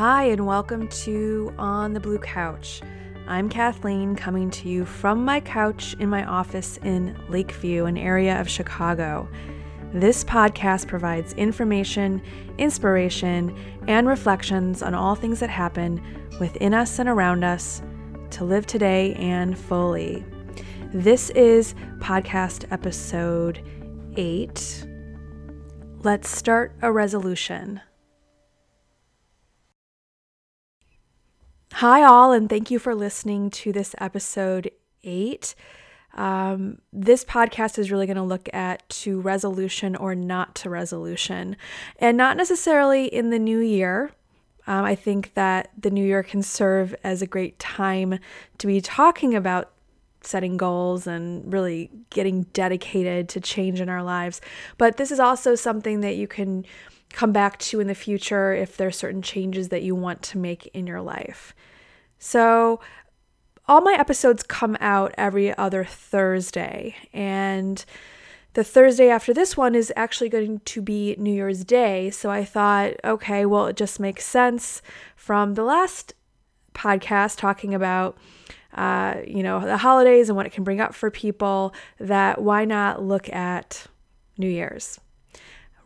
Hi, and welcome to On the Blue Couch. I'm Kathleen, coming to you from my couch in my office in Lakeview, an area of Chicago. This podcast provides information, inspiration, and reflections on all things that happen within us and around us to live today and fully. This is podcast episode eight. Let's start a resolution. Hi, all, and thank you for listening to this episode eight. Um, this podcast is really going to look at to resolution or not to resolution, and not necessarily in the new year. Um, I think that the new year can serve as a great time to be talking about setting goals and really getting dedicated to change in our lives. But this is also something that you can come back to in the future if there's certain changes that you want to make in your life. So, all my episodes come out every other Thursday, and the Thursday after this one is actually going to be New Year's Day. So I thought, okay, well, it just makes sense from the last podcast talking about, uh, you know, the holidays and what it can bring up for people that why not look at New Year's?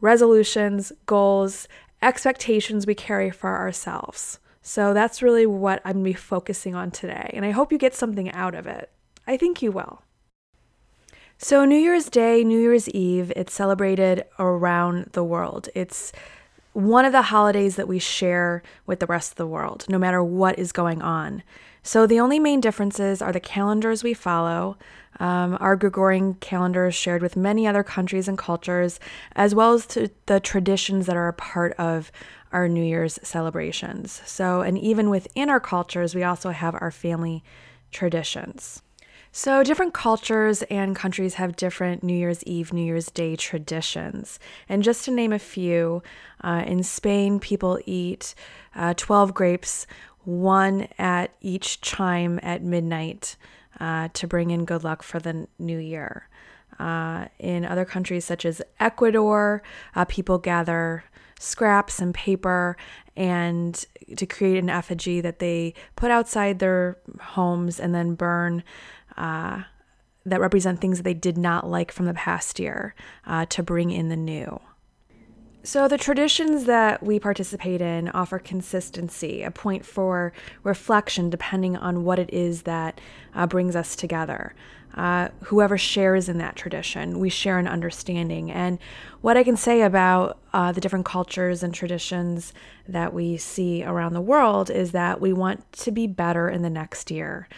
Resolutions, goals, expectations we carry for ourselves. So that's really what I'm going to be focusing on today. And I hope you get something out of it. I think you will. So, New Year's Day, New Year's Eve, it's celebrated around the world. It's one of the holidays that we share with the rest of the world, no matter what is going on. So, the only main differences are the calendars we follow. Um, our Gregorian calendar is shared with many other countries and cultures, as well as the traditions that are a part of our New Year's celebrations. So, and even within our cultures, we also have our family traditions. So, different cultures and countries have different New Year's Eve, New Year's Day traditions. And just to name a few, uh, in Spain, people eat uh, 12 grapes, one at each chime at midnight uh, to bring in good luck for the new year. Uh, in other countries, such as Ecuador, uh, people gather scraps and paper and to create an effigy that they put outside their homes and then burn uh, that represent things that they did not like from the past year uh, to bring in the new. So, the traditions that we participate in offer consistency, a point for reflection depending on what it is that uh, brings us together uh, whoever shares in that tradition. We share an understanding. And what I can say about uh, the different cultures and traditions that we see around the world is that we want to be better in the next year.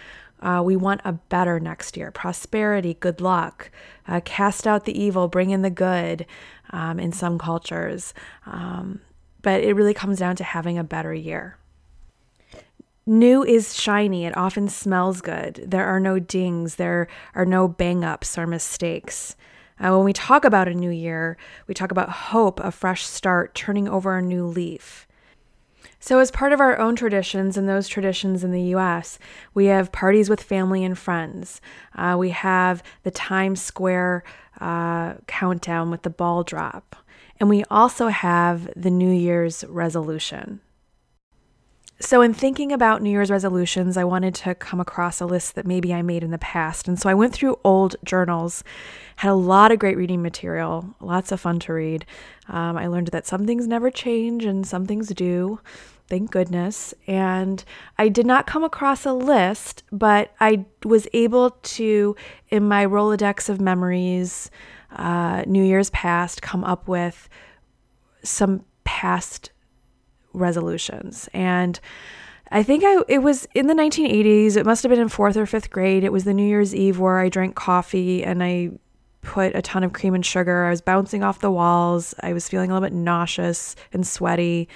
Uh, we want a better next year prosperity, good luck, uh, cast out the evil, bring in the good um, in some cultures. Um, but it really comes down to having a better year. New is shiny. It often smells good. There are no dings. There are no bang ups or mistakes. Uh, when we talk about a new year, we talk about hope, a fresh start, turning over a new leaf. So, as part of our own traditions and those traditions in the US, we have parties with family and friends. Uh, we have the Times Square uh, countdown with the ball drop. And we also have the New Year's resolution. So, in thinking about New Year's resolutions, I wanted to come across a list that maybe I made in the past. And so I went through old journals, had a lot of great reading material, lots of fun to read. Um, I learned that some things never change and some things do. Thank goodness. And I did not come across a list, but I was able to, in my Rolodex of memories, uh, New Year's past, come up with some past resolutions. And I think I it was in the 1980s. It must have been in 4th or 5th grade. It was the New Year's Eve where I drank coffee and I put a ton of cream and sugar. I was bouncing off the walls. I was feeling a little bit nauseous and sweaty.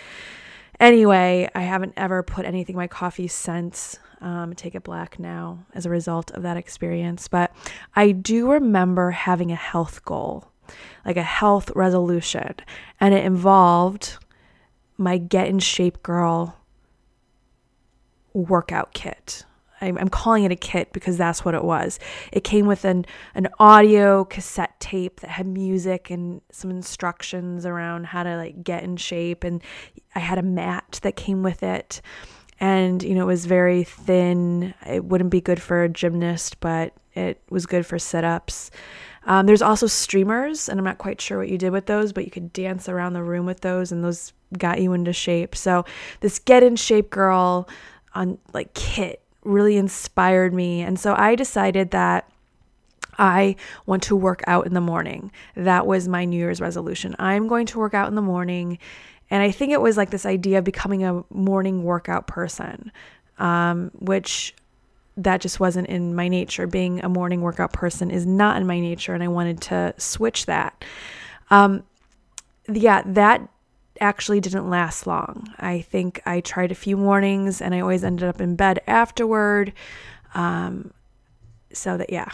Anyway, I haven't ever put anything in my coffee since. Um, take it black now as a result of that experience. But I do remember having a health goal, like a health resolution, and it involved my Get in Shape Girl workout kit. I'm calling it a kit because that's what it was. It came with an, an audio cassette tape that had music and some instructions around how to like get in shape. And I had a mat that came with it. And, you know, it was very thin. It wouldn't be good for a gymnast, but it was good for sit ups. Um, there's also streamers, and I'm not quite sure what you did with those, but you could dance around the room with those, and those got you into shape. So, this get in shape girl on like kit really inspired me. And so I decided that I want to work out in the morning. That was my New Year's resolution. I'm going to work out in the morning. And I think it was like this idea of becoming a morning workout person, um, which that just wasn't in my nature. Being a morning workout person is not in my nature. And I wanted to switch that. Um, yeah, that actually didn't last long. I think I tried a few mornings and I always ended up in bed afterward. Um, so that, yeah,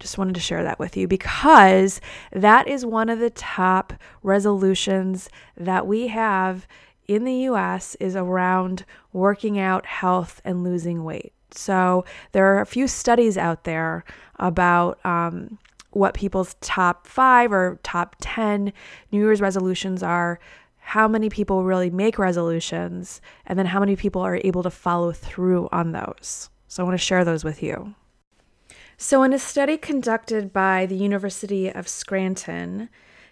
just wanted to share that with you because that is one of the top resolutions that we have in the US is around working out, health, and losing weight. So there are a few studies out there about um, what people's top five or top 10 New Year's resolutions are how many people really make resolutions, and then how many people are able to follow through on those. So I want to share those with you. So, in a study conducted by the University of Scranton,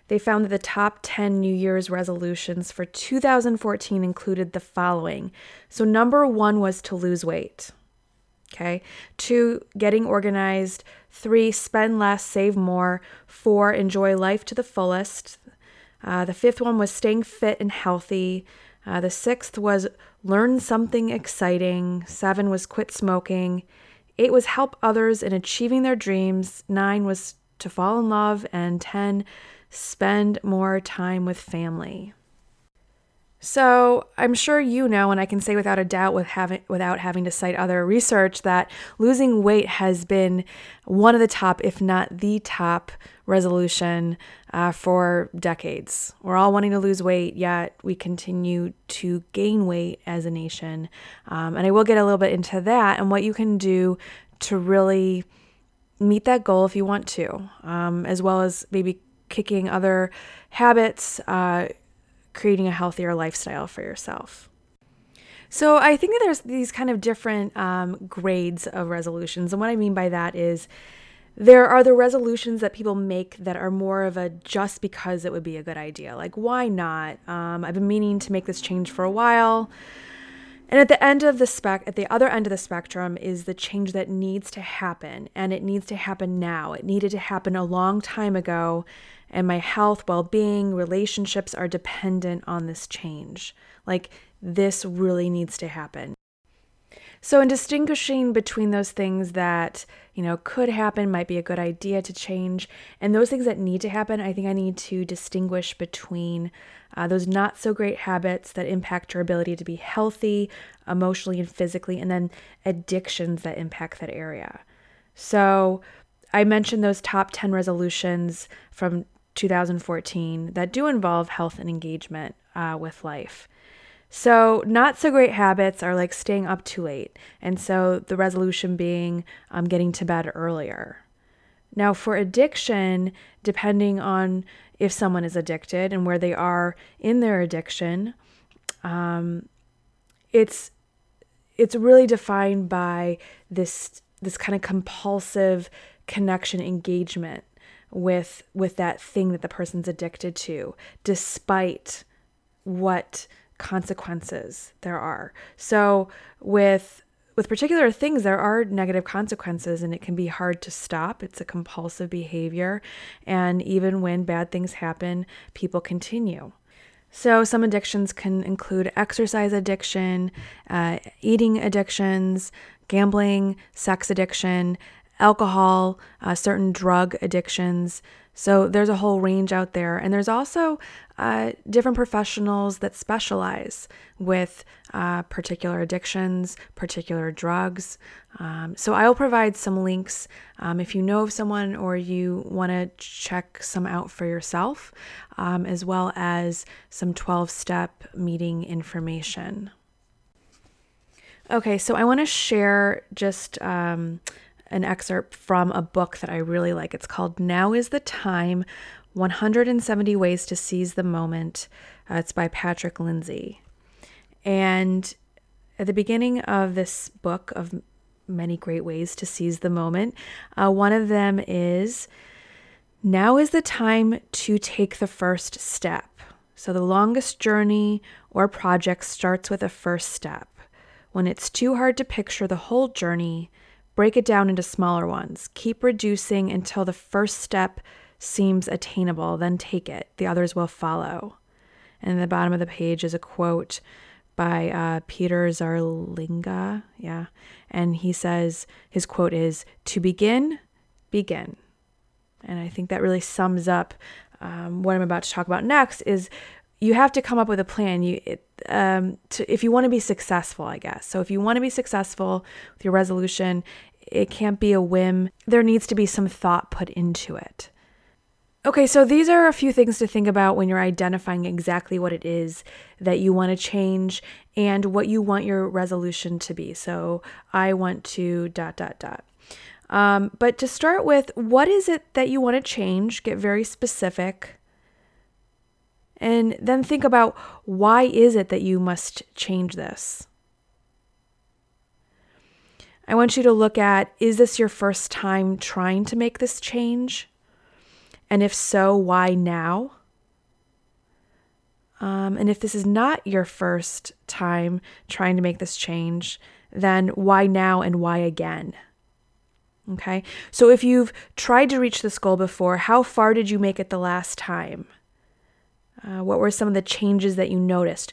they found that the top 10 New Year's resolutions for 2014 included the following. So, number one was to lose weight. Okay. Two, getting organized. Three, spend less, save more. Four, enjoy life to the fullest. Uh, the fifth one was staying fit and healthy. Uh, the sixth was learn something exciting. Seven was quit smoking. Eight was help others in achieving their dreams. Nine was to fall in love. And 10, spend more time with family. So I'm sure you know, and I can say without a doubt, with having without having to cite other research, that losing weight has been one of the top, if not the top, resolution uh, for decades. We're all wanting to lose weight, yet we continue to gain weight as a nation. Um, and I will get a little bit into that and what you can do to really meet that goal if you want to, um, as well as maybe kicking other habits. Uh, creating a healthier lifestyle for yourself. So I think that there's these kind of different um, grades of resolutions. And what I mean by that is there are the resolutions that people make that are more of a just because it would be a good idea. Like, why not? Um, I've been meaning to make this change for a while. And at the end of the spec, at the other end of the spectrum is the change that needs to happen, and it needs to happen now. It needed to happen a long time ago, and my health, well being, relationships are dependent on this change. Like, this really needs to happen. So, in distinguishing between those things that, you know, could happen, might be a good idea to change, and those things that need to happen, I think I need to distinguish between uh, those not so great habits that impact your ability to be healthy emotionally and physically, and then addictions that impact that area. So, I mentioned those top 10 resolutions from 2014 that do involve health and engagement uh, with life. So, not so great habits are like staying up too late. And so, the resolution being um, getting to bed earlier. Now, for addiction, depending on if someone is addicted and where they are in their addiction, um, it's it's really defined by this this kind of compulsive connection engagement with with that thing that the person's addicted to despite what consequences there are. So with with particular things there are negative consequences and it can be hard to stop. It's a compulsive behavior. And even when bad things happen people continue. So, some addictions can include exercise addiction, uh, eating addictions, gambling, sex addiction, alcohol, uh, certain drug addictions. So there's a whole range out there. And there's also uh, different professionals that specialize with uh, particular addictions, particular drugs. Um, so I'll provide some links um, if you know of someone or you want to check some out for yourself, um, as well as some 12 step meeting information. Okay, so I want to share just um, an excerpt from a book that I really like. It's called Now is the Time 170 Ways to Seize the Moment. Uh, it's by Patrick Lindsay. And at the beginning of this book of many great ways to seize the moment, uh, one of them is now is the time to take the first step. So, the longest journey or project starts with a first step. When it's too hard to picture the whole journey, break it down into smaller ones. Keep reducing until the first step seems attainable, then take it. The others will follow. And the bottom of the page is a quote by uh, Peter Zarlenga. Yeah. And he says, his quote is, To begin, begin. And I think that really sums up um, what I'm about to talk about next is you have to come up with a plan. You, um, to, if you want to be successful, I guess. So if you want to be successful with your resolution, it can't be a whim. There needs to be some thought put into it. Okay, so these are a few things to think about when you're identifying exactly what it is that you want to change and what you want your resolution to be. So I want to dot dot dot. Um, but to start with, what is it that you want to change? Get very specific. And then think about why is it that you must change this? I want you to look at is this your first time trying to make this change? And if so, why now? Um, and if this is not your first time trying to make this change, then why now and why again? Okay, so if you've tried to reach this goal before, how far did you make it the last time? Uh, what were some of the changes that you noticed?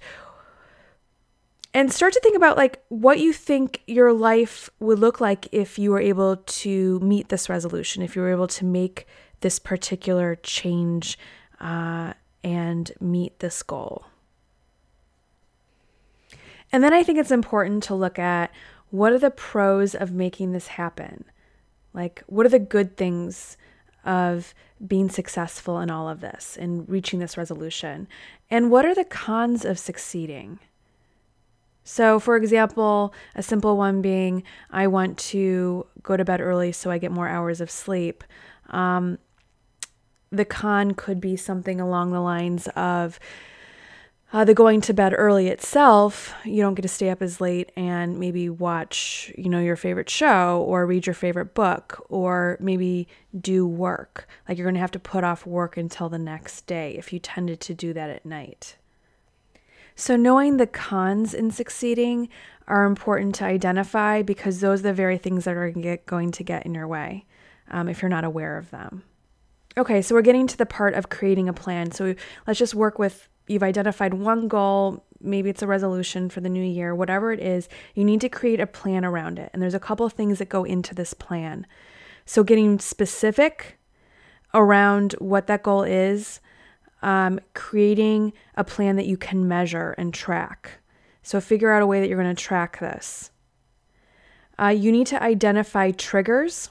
And start to think about like what you think your life would look like if you were able to meet this resolution, if you were able to make this particular change uh, and meet this goal. And then I think it's important to look at what are the pros of making this happen? Like, what are the good things of being successful in all of this and reaching this resolution? And what are the cons of succeeding? So, for example, a simple one being I want to go to bed early so I get more hours of sleep. Um, the con could be something along the lines of uh, the going to bed early itself, you don't get to stay up as late and maybe watch, you know, your favorite show or read your favorite book or maybe do work. Like you're going to have to put off work until the next day if you tended to do that at night. So, knowing the cons in succeeding are important to identify because those are the very things that are going to get in your way um, if you're not aware of them. Okay, so we're getting to the part of creating a plan. So, let's just work with you've identified one goal, maybe it's a resolution for the new year, whatever it is, you need to create a plan around it. And there's a couple of things that go into this plan. So, getting specific around what that goal is, um, creating a plan that you can measure and track. So, figure out a way that you're going to track this. Uh, you need to identify triggers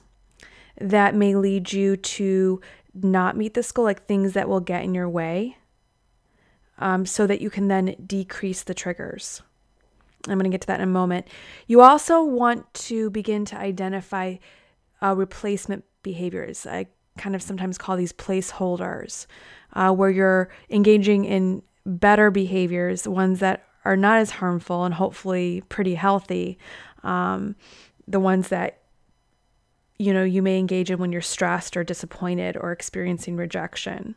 that may lead you to not meet this goal, like things that will get in your way um, so that you can then decrease the triggers. I'm going to get to that in a moment. You also want to begin to identify uh, replacement behaviors. I kind of sometimes call these placeholders, uh, where you're engaging in better behaviors, ones that are not as harmful and hopefully pretty healthy. Um, the ones that you know you may engage in when you're stressed or disappointed or experiencing rejection.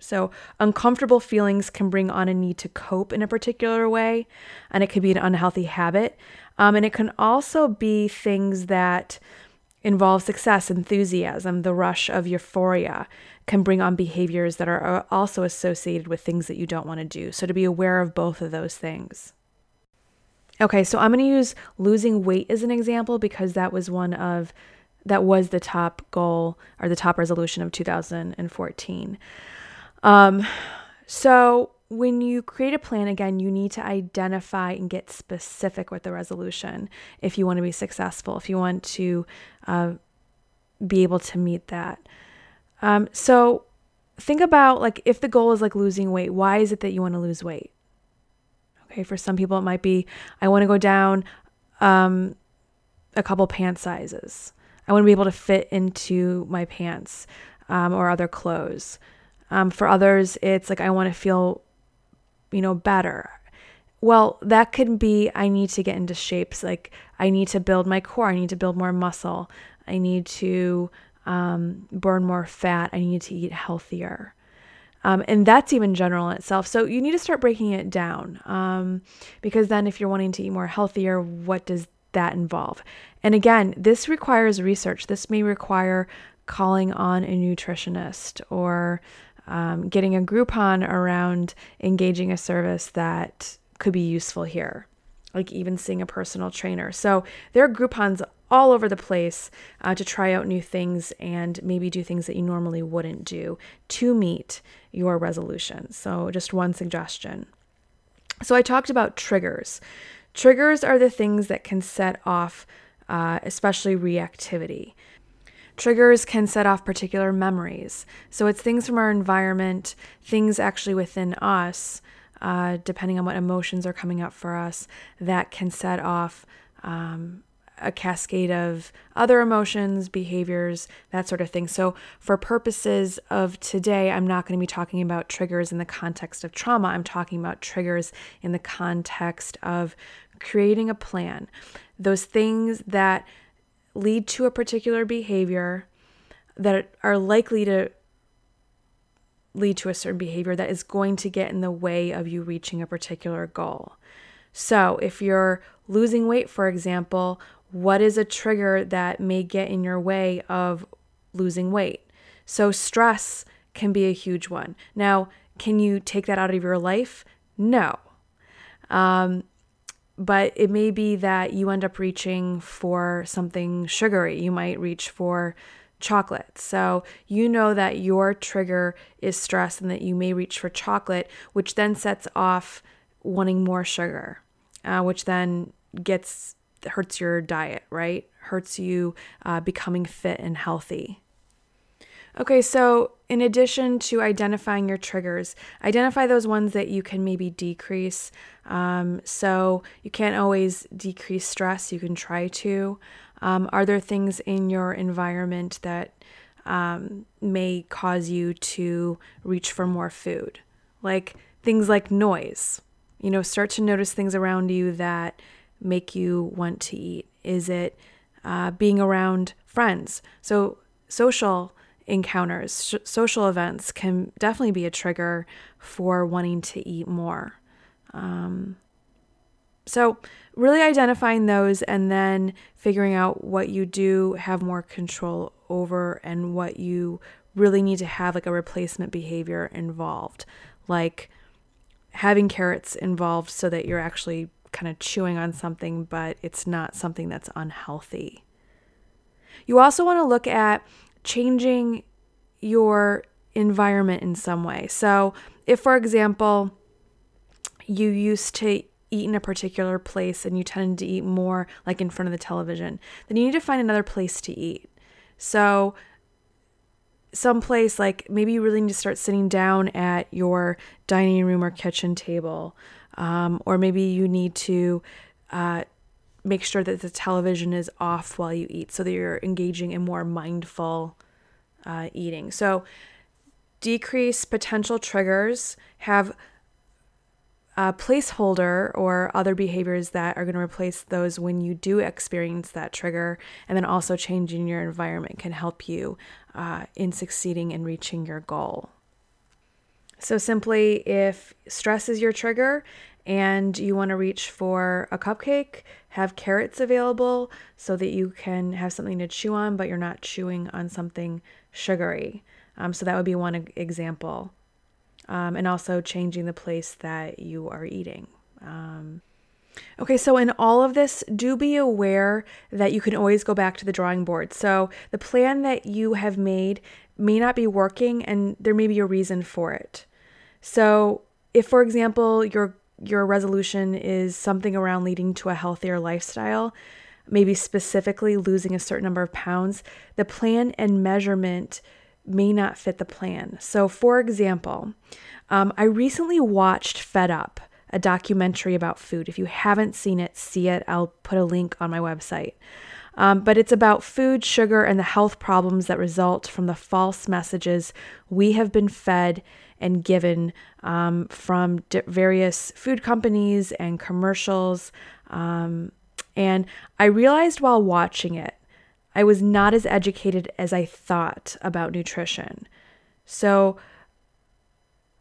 So, uncomfortable feelings can bring on a need to cope in a particular way, and it could be an unhealthy habit. Um, and it can also be things that involve success, enthusiasm, the rush of euphoria can bring on behaviors that are also associated with things that you don't want to do. So, to be aware of both of those things. Okay, so I'm going to use losing weight as an example because that was one of that was the top goal or the top resolution of 2014. Um, so when you create a plan again, you need to identify and get specific with the resolution if you want to be successful, if you want to uh, be able to meet that. Um, so think about like if the goal is like losing weight, why is it that you want to lose weight? Okay, for some people it might be I want to go down um, a couple pant sizes. I want to be able to fit into my pants um, or other clothes. Um, for others, it's like I want to feel, you know, better. Well, that could be I need to get into shapes. Like I need to build my core. I need to build more muscle. I need to um, burn more fat. I need to eat healthier. Um, and that's even general in itself. So you need to start breaking it down um, because then if you're wanting to eat more healthier, what does that involve? And again, this requires research. This may require calling on a nutritionist or um, getting a Groupon around engaging a service that could be useful here, like even seeing a personal trainer. So there are Groupons all over the place uh, to try out new things and maybe do things that you normally wouldn't do to meet your resolution. So, just one suggestion. So, I talked about triggers. Triggers are the things that can set off, uh, especially reactivity. Triggers can set off particular memories. So, it's things from our environment, things actually within us, uh, depending on what emotions are coming up for us, that can set off um, a cascade of other emotions, behaviors, that sort of thing. So, for purposes of today, I'm not going to be talking about triggers in the context of trauma. I'm talking about triggers in the context of creating a plan. Those things that lead to a particular behavior that are likely to lead to a certain behavior that is going to get in the way of you reaching a particular goal. So, if you're losing weight, for example, what is a trigger that may get in your way of losing weight? So, stress can be a huge one. Now, can you take that out of your life? No. Um, but it may be that you end up reaching for something sugary. You might reach for chocolate. So you know that your trigger is stress and that you may reach for chocolate, which then sets off wanting more sugar, uh, which then gets hurts your diet, right? Hurts you uh, becoming fit and healthy. Okay, so in addition to identifying your triggers, identify those ones that you can maybe decrease. Um, so you can't always decrease stress, you can try to. Um, are there things in your environment that um, may cause you to reach for more food? Like things like noise. You know, start to notice things around you that make you want to eat? Is it uh, being around friends? So, social encounters, sh- social events can definitely be a trigger for wanting to eat more. Um, so, really identifying those and then figuring out what you do have more control over and what you really need to have like a replacement behavior involved, like having carrots involved so that you're actually kind of chewing on something, but it's not something that's unhealthy. You also want to look at changing your environment in some way. So, if, for example, you used to eat in a particular place and you tended to eat more like in front of the television, then you need to find another place to eat. So, some place like maybe you really need to start sitting down at your dining room or kitchen table um, or maybe you need to uh, make sure that the television is off while you eat so that you're engaging in more mindful uh, eating. So, decrease potential triggers, have a placeholder or other behaviors that are going to replace those when you do experience that trigger. And then also changing your environment can help you uh, in succeeding in reaching your goal. So, simply if stress is your trigger and you want to reach for a cupcake, have carrots available so that you can have something to chew on, but you're not chewing on something sugary. Um, so, that would be one example. Um, and also changing the place that you are eating. Um, Okay, so in all of this, do be aware that you can always go back to the drawing board. So the plan that you have made may not be working and there may be a reason for it. So, if for example, your your resolution is something around leading to a healthier lifestyle, maybe specifically losing a certain number of pounds, the plan and measurement may not fit the plan. So, for example, um, I recently watched Fed Up a documentary about food. If you haven't seen it, see it. I'll put a link on my website. Um, but it's about food, sugar, and the health problems that result from the false messages we have been fed and given um, from di- various food companies and commercials. Um, and I realized while watching it, I was not as educated as I thought about nutrition. So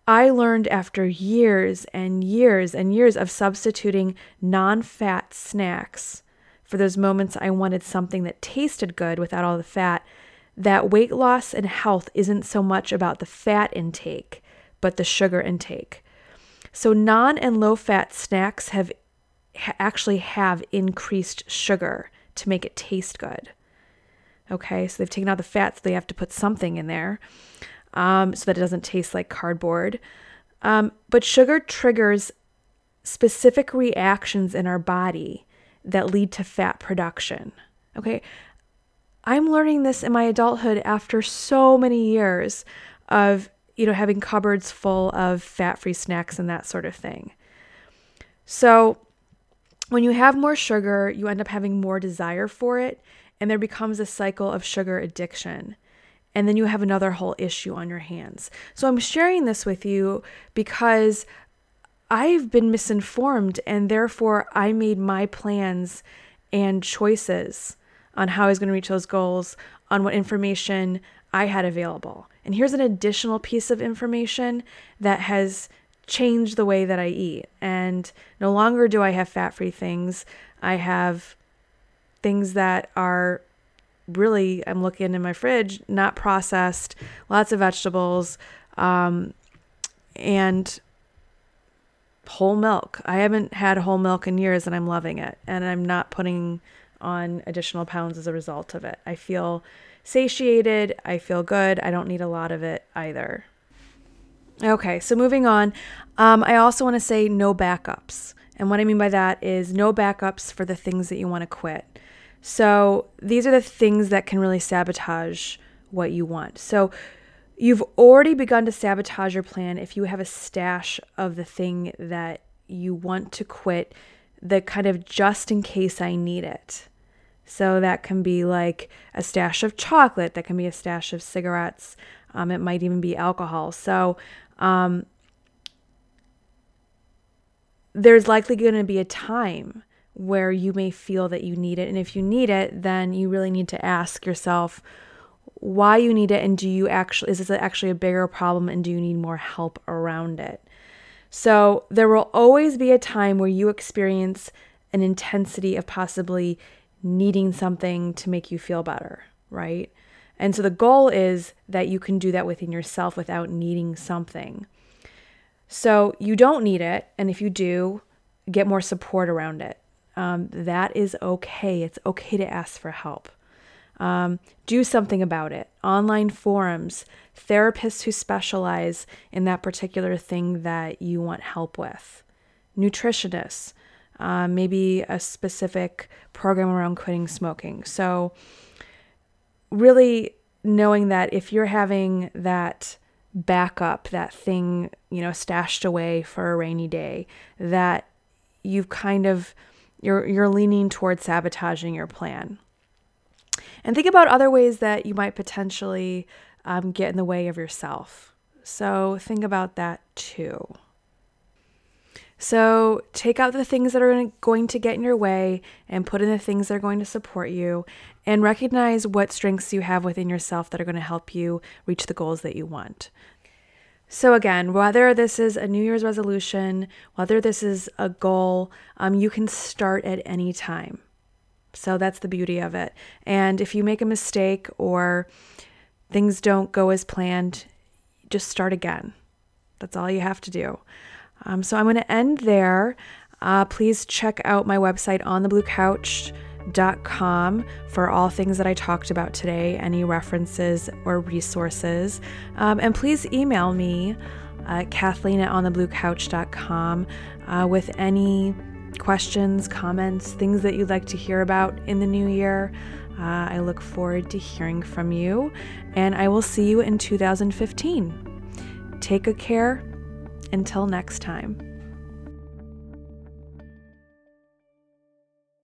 I learned after years and years and years of substituting non fat snacks for those moments I wanted something that tasted good without all the fat that weight loss and health isn't so much about the fat intake, but the sugar intake. So, non and low fat snacks have actually have increased sugar to make it taste good. Okay, so they've taken out the fat, so they have to put something in there um, so that it doesn't taste like cardboard. Um, but sugar triggers specific reactions in our body that lead to fat production. Okay, I'm learning this in my adulthood after so many years of you know having cupboards full of fat-free snacks and that sort of thing. So when you have more sugar, you end up having more desire for it and there becomes a cycle of sugar addiction. And then you have another whole issue on your hands. So I'm sharing this with you because I've been misinformed, and therefore I made my plans and choices on how I was going to reach those goals, on what information I had available. And here's an additional piece of information that has changed the way that I eat. And no longer do I have fat free things, I have things that are really, I'm looking in my fridge, not processed, lots of vegetables, um, and whole milk. I haven't had whole milk in years and I'm loving it. And I'm not putting on additional pounds as a result of it. I feel satiated. I feel good. I don't need a lot of it either. Okay, so moving on. Um, I also want to say no backups. And what I mean by that is no backups for the things that you want to quit. So these are the things that can really sabotage what you want. So you've already begun to sabotage your plan if you have a stash of the thing that you want to quit, the kind of just in case I need it. So that can be like a stash of chocolate, that can be a stash of cigarettes, um, it might even be alcohol. So um, there's likely going to be a time where you may feel that you need it. And if you need it, then you really need to ask yourself why you need it and do you actually is this actually a bigger problem and do you need more help around it? So there will always be a time where you experience an intensity of possibly needing something to make you feel better, right? And so the goal is that you can do that within yourself without needing something. So you don't need it. And if you do, get more support around it um, that is okay. It's okay to ask for help. Um, do something about it. Online forums, therapists who specialize in that particular thing that you want help with, nutritionists, uh, maybe a specific program around quitting smoking. So, really knowing that if you're having that backup, that thing, you know, stashed away for a rainy day, that you've kind of you're you're leaning towards sabotaging your plan. And think about other ways that you might potentially um, get in the way of yourself. So think about that too. So take out the things that are going to get in your way and put in the things that are going to support you and recognize what strengths you have within yourself that are going to help you reach the goals that you want. So, again, whether this is a New Year's resolution, whether this is a goal, um, you can start at any time. So, that's the beauty of it. And if you make a mistake or things don't go as planned, just start again. That's all you have to do. Um, so, I'm going to end there. Uh, please check out my website on the blue couch com for all things that I talked about today, any references or resources. Um, and please email me, Kathleen at onthebluecouch.com, uh, with any questions, comments, things that you'd like to hear about in the new year. Uh, I look forward to hearing from you, and I will see you in 2015. Take good care. Until next time.